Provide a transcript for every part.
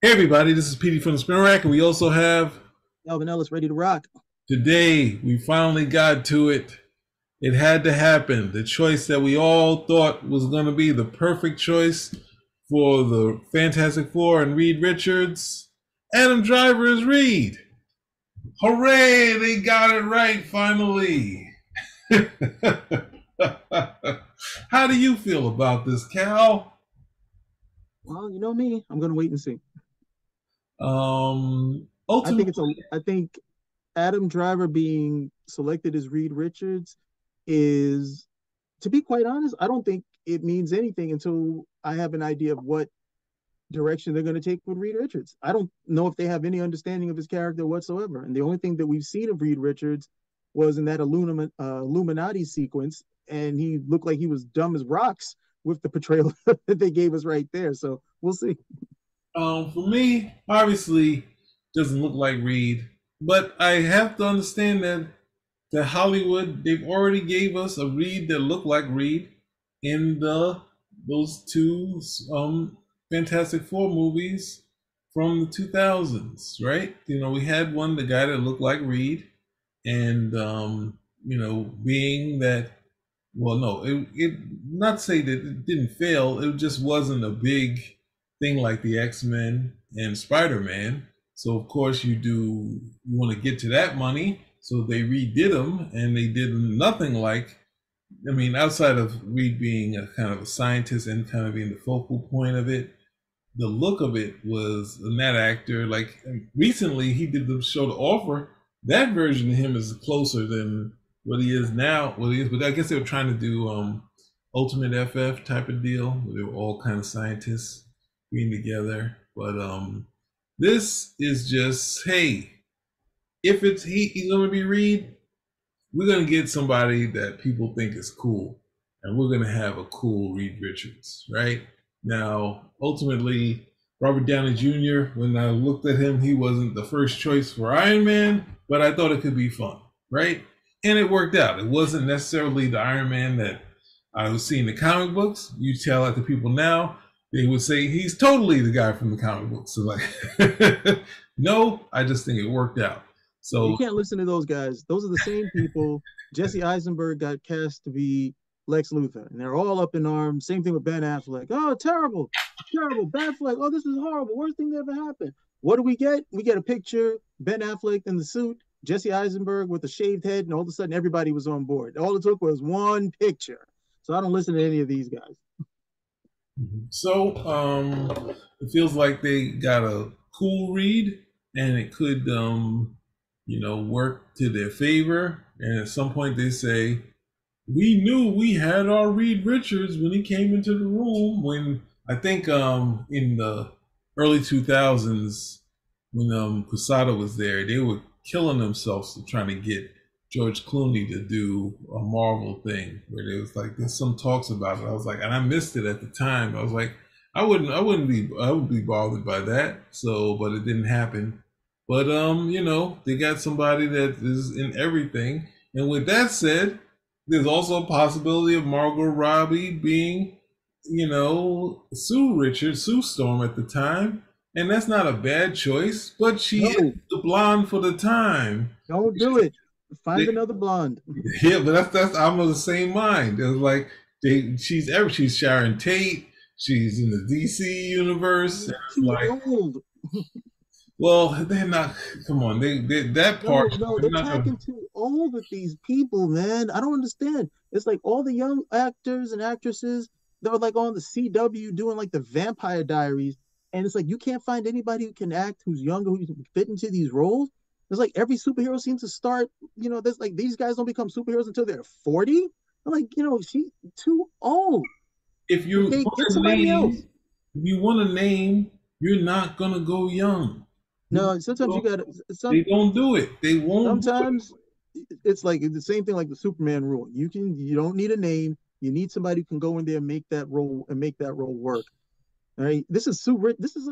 Hey everybody, this is Petey from the Spin Rack, and we also have Alvin Ellis ready to rock. Today, we finally got to it. It had to happen. The choice that we all thought was going to be the perfect choice for the Fantastic Four and Reed Richards. Adam Driver is Reed. Hooray! They got it right finally. How do you feel about this, Cal? Well, you know me. I'm going to wait and see. Um, I think it's a. I think Adam Driver being selected as Reed Richards is, to be quite honest, I don't think it means anything until I have an idea of what direction they're going to take with Reed Richards. I don't know if they have any understanding of his character whatsoever. And the only thing that we've seen of Reed Richards was in that Illumi- uh, Illuminati sequence, and he looked like he was dumb as rocks with the portrayal that they gave us right there. So we'll see. Um, for me, obviously, doesn't look like Reed, but I have to understand that that Hollywood they've already gave us a Reed that looked like Reed in the those two um Fantastic Four movies from the 2000s, right? You know, we had one the guy that looked like Reed, and um, you know, being that well, no, it, it not say that it didn't fail, it just wasn't a big thing like the X Men and Spider Man. So of course you do you want to get to that money. So they redid them, and they did nothing like. I mean, outside of Reed being a kind of a scientist and kind of being the focal point of it, the look of it was and that actor. Like recently, he did the show The Offer. That version of him is closer than what he is now. What he is, but I guess they were trying to do um, Ultimate FF type of deal. They were all kind of scientists being together. But um, this is just hey, if it's he, he's gonna be Reed, we're gonna get somebody that people think is cool, and we're gonna have a cool Reed Richards, right? Now, ultimately, Robert Downey Jr. When I looked at him, he wasn't the first choice for Iron Man, but I thought it could be fun, right? And it worked out. It wasn't necessarily the Iron Man that I was seeing in the comic books. You tell that to people now, they would say he's totally the guy from the comic books. So like, no, I just think it worked out. So you can't listen to those guys. Those are the same people. Jesse Eisenberg got cast to be Lex Luthor, and they're all up in arms. Same thing with Ben Affleck. Oh, terrible, terrible. Ben Affleck. Oh, this is horrible. Worst thing that ever happened. What do we get? We get a picture. Ben Affleck in the suit. Jesse Eisenberg with a shaved head, and all of a sudden everybody was on board. All it took was one picture. So I don't listen to any of these guys. Mm-hmm. So um, it feels like they got a cool Reed, and it could, um, you know, work to their favor. And at some point, they say, "We knew we had our Reed Richards when he came into the room." When I think um, in the early two thousands, when um, Quesada was there, they were killing themselves to trying to get George Clooney to do a Marvel thing where there was like there's some talks about it. I was like, and I missed it at the time. I was like, I wouldn't, I wouldn't be, I would be bothered by that. So, but it didn't happen. But um, you know, they got somebody that is in everything. And with that said, there's also a possibility of Margot Robbie being, you know, Sue Richard, Sue Storm at the time. And that's not a bad choice, but she no. is the blonde for the time. Don't do it. Find they, another blonde. Yeah, but that's that's I'm of the same mind. It's like they she's ever she's Sharon Tate. She's in the DC universe. She's like, old. well, they're not. Come on, they, they that part. No, no they're, they're talking gonna... too old with these people, man. I don't understand. It's like all the young actors and actresses that were like on the CW doing like the Vampire Diaries, and it's like you can't find anybody who can act who's younger who fit into these roles. It's like every superhero seems to start, you know, there's like these guys don't become superheroes until they're 40. I'm like, you know, she too old. If you get somebody name. If you want a name, you're not gonna go young. No, sometimes you, gotta some, they don't do it. They won't sometimes it. it's like the same thing like the Superman rule. You can you don't need a name. You need somebody who can go in there and make that role and make that role work. Right, this is Sue. This is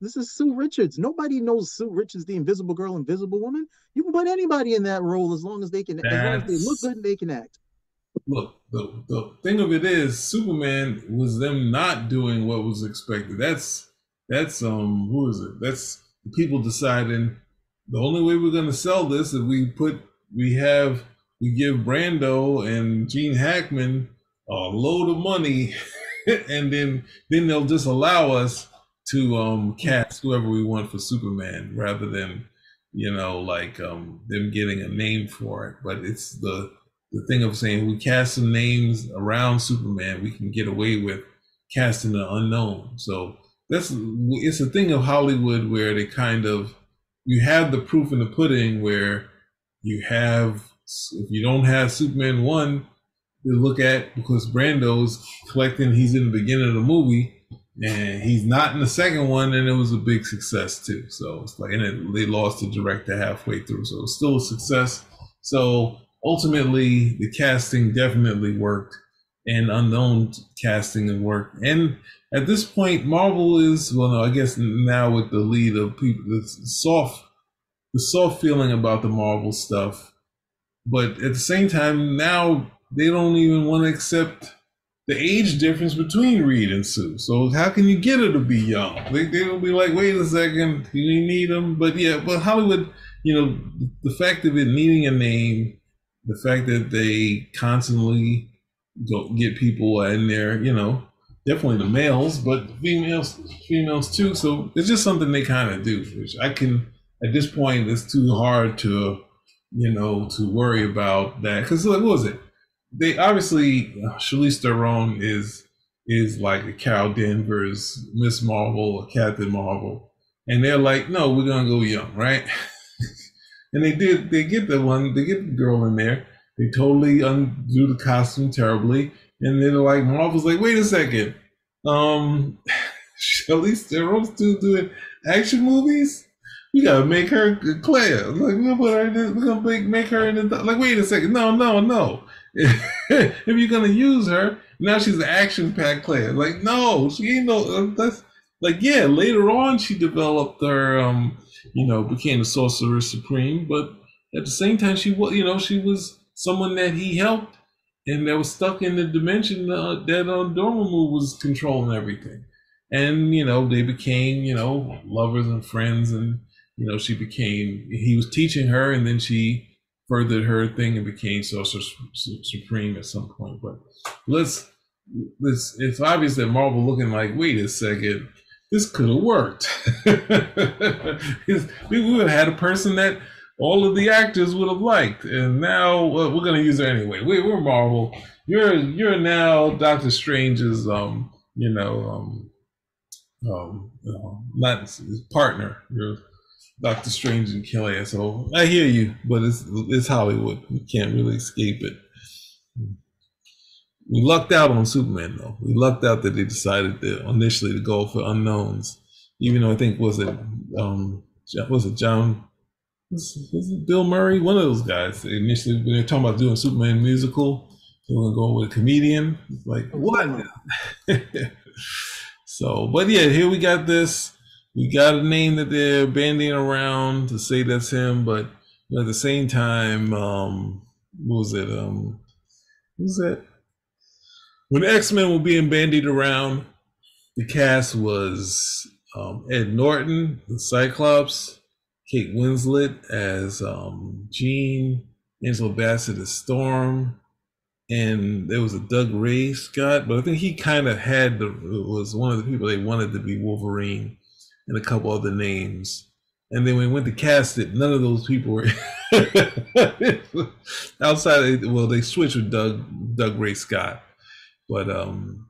this is Sue Richards. Nobody knows Sue Richards, the Invisible Girl, Invisible Woman. You can put anybody in that role as long as they can, That's, as long as they look good and they can act. Look, the the thing of it is, Superman was them not doing what was expected. That's that's um who is it? That's the people deciding the only way we're gonna sell this is we put we have we give Brando and Gene Hackman a load of money, and then then they'll just allow us to um cast whoever we want for Superman rather than you know like um them getting a name for it. But it's the the thing of saying we cast some names around Superman, we can get away with casting the unknown. So that's it's a thing of Hollywood where they kind of you have the proof in the pudding where you have if you don't have Superman one to look at because Brando's collecting he's in the beginning of the movie and he's not in the second one and it was a big success too. So it's like and it, they lost the director halfway through. So it's still a success. So ultimately the casting definitely worked and unknown casting and work. And at this point, Marvel is well, no, I guess now with the lead of people, the soft, the soft feeling about the Marvel stuff. But at the same time, now they don't even want to accept the age difference between Reed and Sue. So how can you get her to be young? They they'll be like, wait a second, you need them. But yeah, but Hollywood, you know, the fact of it needing a name, the fact that they constantly go get people in there, you know, definitely the males, but females, females too. So it's just something they kind of do, which I can, at this point, it's too hard to, you know, to worry about that. Cause like, what was it? They obviously, Charlize Theron is, is like a Carol Danvers, Miss Marvel, or Captain Marvel. And they're like, no, we're to go young, right? and they did, they get the one, they get the girl in there they totally undo the costume terribly. And then like Marvel's like, wait a second. Um Charlize Theron's still doing action movies? We gotta make her Clea. Like we're gonna put her in this, we're gonna make, make her in the like wait a second. No, no, no. if you're gonna use her, now she's an action packed Clea. Like, no, she ain't no uh, that's like yeah, later on she developed her um, you know, became the sorcerer supreme, but at the same time she was you know, she was someone that he helped and that was stuck in the dimension uh, that uh, Dormammu was controlling everything. And, you know, they became, you know, lovers and friends. And, you know, she became, he was teaching her and then she furthered her thing and became Sorcerer Supreme at some point. But let's, let's, it's obvious that Marvel looking like, wait a second, this could have worked. we would have had a person that all of the actors would have liked. And now well, we're gonna use her anyway. We, are Marvel. You're you're now Doctor Strange's um you know um um uh, not partner. You're Doctor Strange and Kelly. So I hear you, but it's it's Hollywood. We can't really escape it. We lucked out on Superman though. We lucked out that they decided to initially to go for unknowns. Even though I think was it um was it John was, was it Bill Murray? One of those guys. Initially, when they're talking about doing Superman musical, they want to go with a comedian. Like what? so, but yeah, here we got this. We got a name that they're bandying around to say that's him, but at the same time, um, what was it? Um, what was that? When X Men were being bandied around, the cast was um, Ed Norton, the Cyclops, Kate Winslet as um, Jean, Angela Bassett as Storm, and there was a Dougray Scott, but I think he kind of had the was one of the people they wanted to be Wolverine, and a couple other names. And then when we went to cast it, none of those people were outside. Well, they switched with Doug Dougray Scott, but um,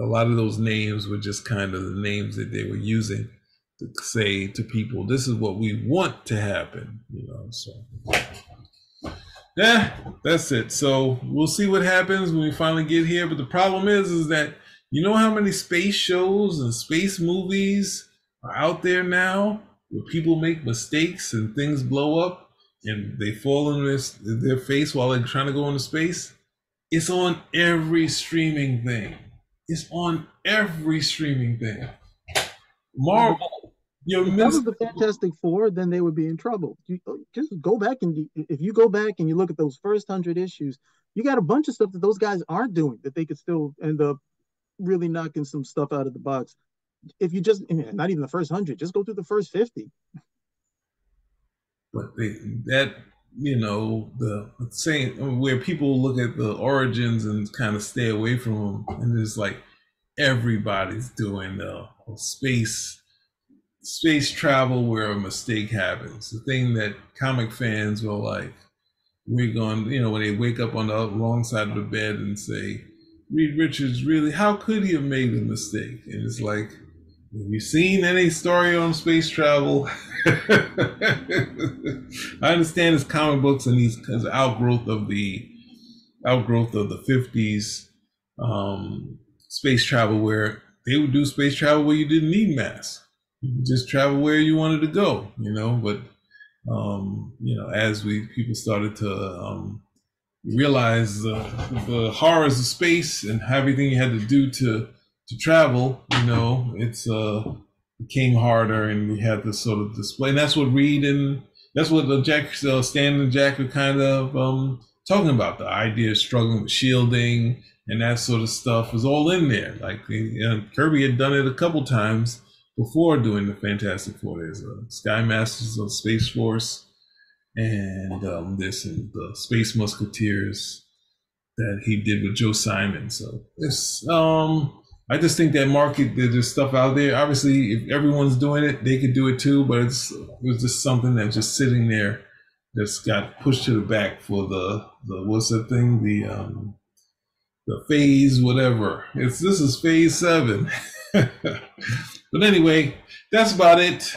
a lot of those names were just kind of the names that they were using to say to people, this is what we want to happen, you know. So yeah, that's it. So we'll see what happens when we finally get here. But the problem is, is that you know how many space shows and space movies are out there now where people make mistakes and things blow up and they fall in this, their face while they're trying to go into space. It's on every streaming thing. It's on every streaming thing. Marvel you if that was the Fantastic Four, then they would be in trouble. You, uh, just go back and if you go back and you look at those first hundred issues, you got a bunch of stuff that those guys aren't doing that they could still end up really knocking some stuff out of the box. If you just not even the first hundred, just go through the first fifty. But they, that you know the saying where people look at the origins and kind of stay away from them, and it's like everybody's doing the space space travel where a mistake happens. The thing that comic fans will like, we're going, you know, when they wake up on the wrong side of the bed and say, Reed Richards really, how could he have made a mistake? And it's like, have you seen any story on space travel? I understand it's comic books and these as outgrowth of the outgrowth of the fifties um, space travel where they would do space travel where you didn't need masks. You could just travel where you wanted to go, you know. But um, you know, as we people started to um, realize the, the horrors of space and everything you had to do to to travel, you know, it's uh became harder, and we had this sort of display. And that's what Reed and that's what the Jack uh, Stan and Jack are kind of um, talking about. The idea of struggling with shielding and that sort of stuff was all in there. Like you know, Kirby had done it a couple times before doing the Fantastic Four. There's a Sky Masters of Space Force, and um, and the Space Musketeers that he did with Joe Simon. So it's um, I just think that market there's stuff out there. Obviously, if everyone's doing it, they could do it too. But it's it was just something that's just sitting there that's got pushed to the back for the the what's that thing the um the phase whatever. It's this is phase seven. but anyway, that's about it.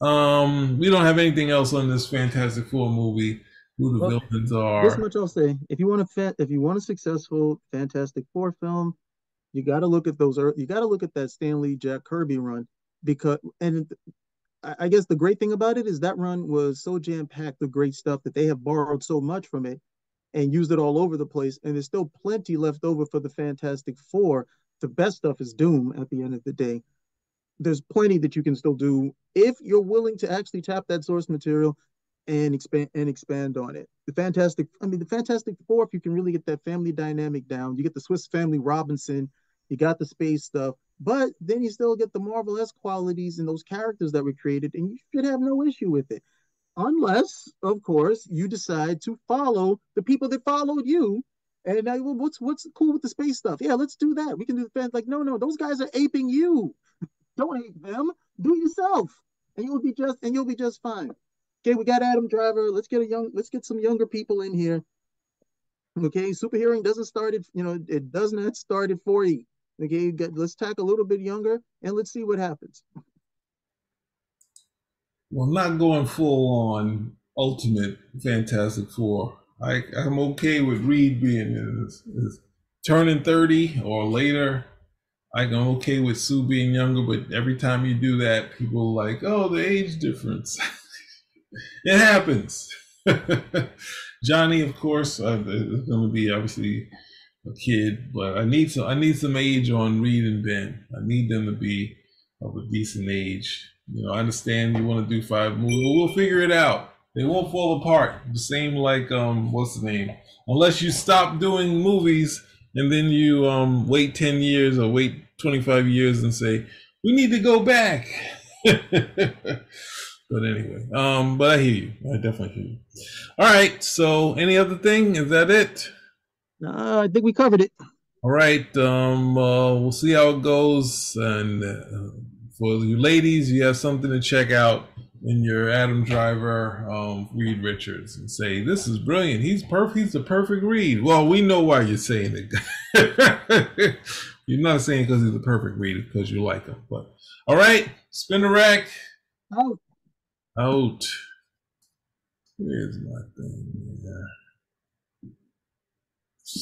Um, we don't have anything else on this Fantastic Four movie. Who the well, villains are? This much I'll say: if you want a fa- if you want a successful Fantastic Four film, you got to look at those. You got to look at that Stan Lee Jack Kirby run because, and I guess the great thing about it is that run was so jam packed with great stuff that they have borrowed so much from it and used it all over the place. And there's still plenty left over for the Fantastic Four. The best stuff is Doom at the end of the day. There's plenty that you can still do if you're willing to actually tap that source material and expand and expand on it. The Fantastic, I mean, the Fantastic Four, if you can really get that family dynamic down, you get the Swiss Family Robinson, you got the space stuff, but then you still get the Marvel S qualities and those characters that were created, and you should have no issue with it unless, of course, you decide to follow the people that followed you. And well, what's what's cool with the space stuff? Yeah, let's do that. We can do the fans like, no, no, those guys are aping you. Don't ape them. Do yourself, and you'll be just and you'll be just fine. Okay, we got Adam Driver. Let's get a young. Let's get some younger people in here. Okay, superheroing doesn't start at you know it does not start at forty. Okay, get, let's tack a little bit younger and let's see what happens well, not going full on Ultimate Fantastic Four. I, I'm okay with Reed being turning 30 or later. I'm okay with Sue being younger, but every time you do that, people like, oh, the age difference. it happens. Johnny, of course, uh, is going to be obviously a kid, but I need some. I need some age on Reed and Ben. I need them to be of a decent age you know, I understand you want to do five movies, but we'll figure it out. They won't fall apart. The same like um, what's the name? Unless you stop doing movies and then you um wait ten years or wait twenty five years and say we need to go back. but anyway, um, but I hear you. I definitely hear you. All right. So, any other thing? Is that it? Uh, I think we covered it. All right. Um, uh, we'll see how it goes, and uh, for you ladies, you have something to check out in your Adam Driver, um, Reed Richards, and say this is brilliant. He's perfect. He's the perfect Reed. Well, we know why you're saying it. you're not saying because he's the perfect Reed because you like him. But all right, spin the rack. Out. Out. Here's my thing. Yeah.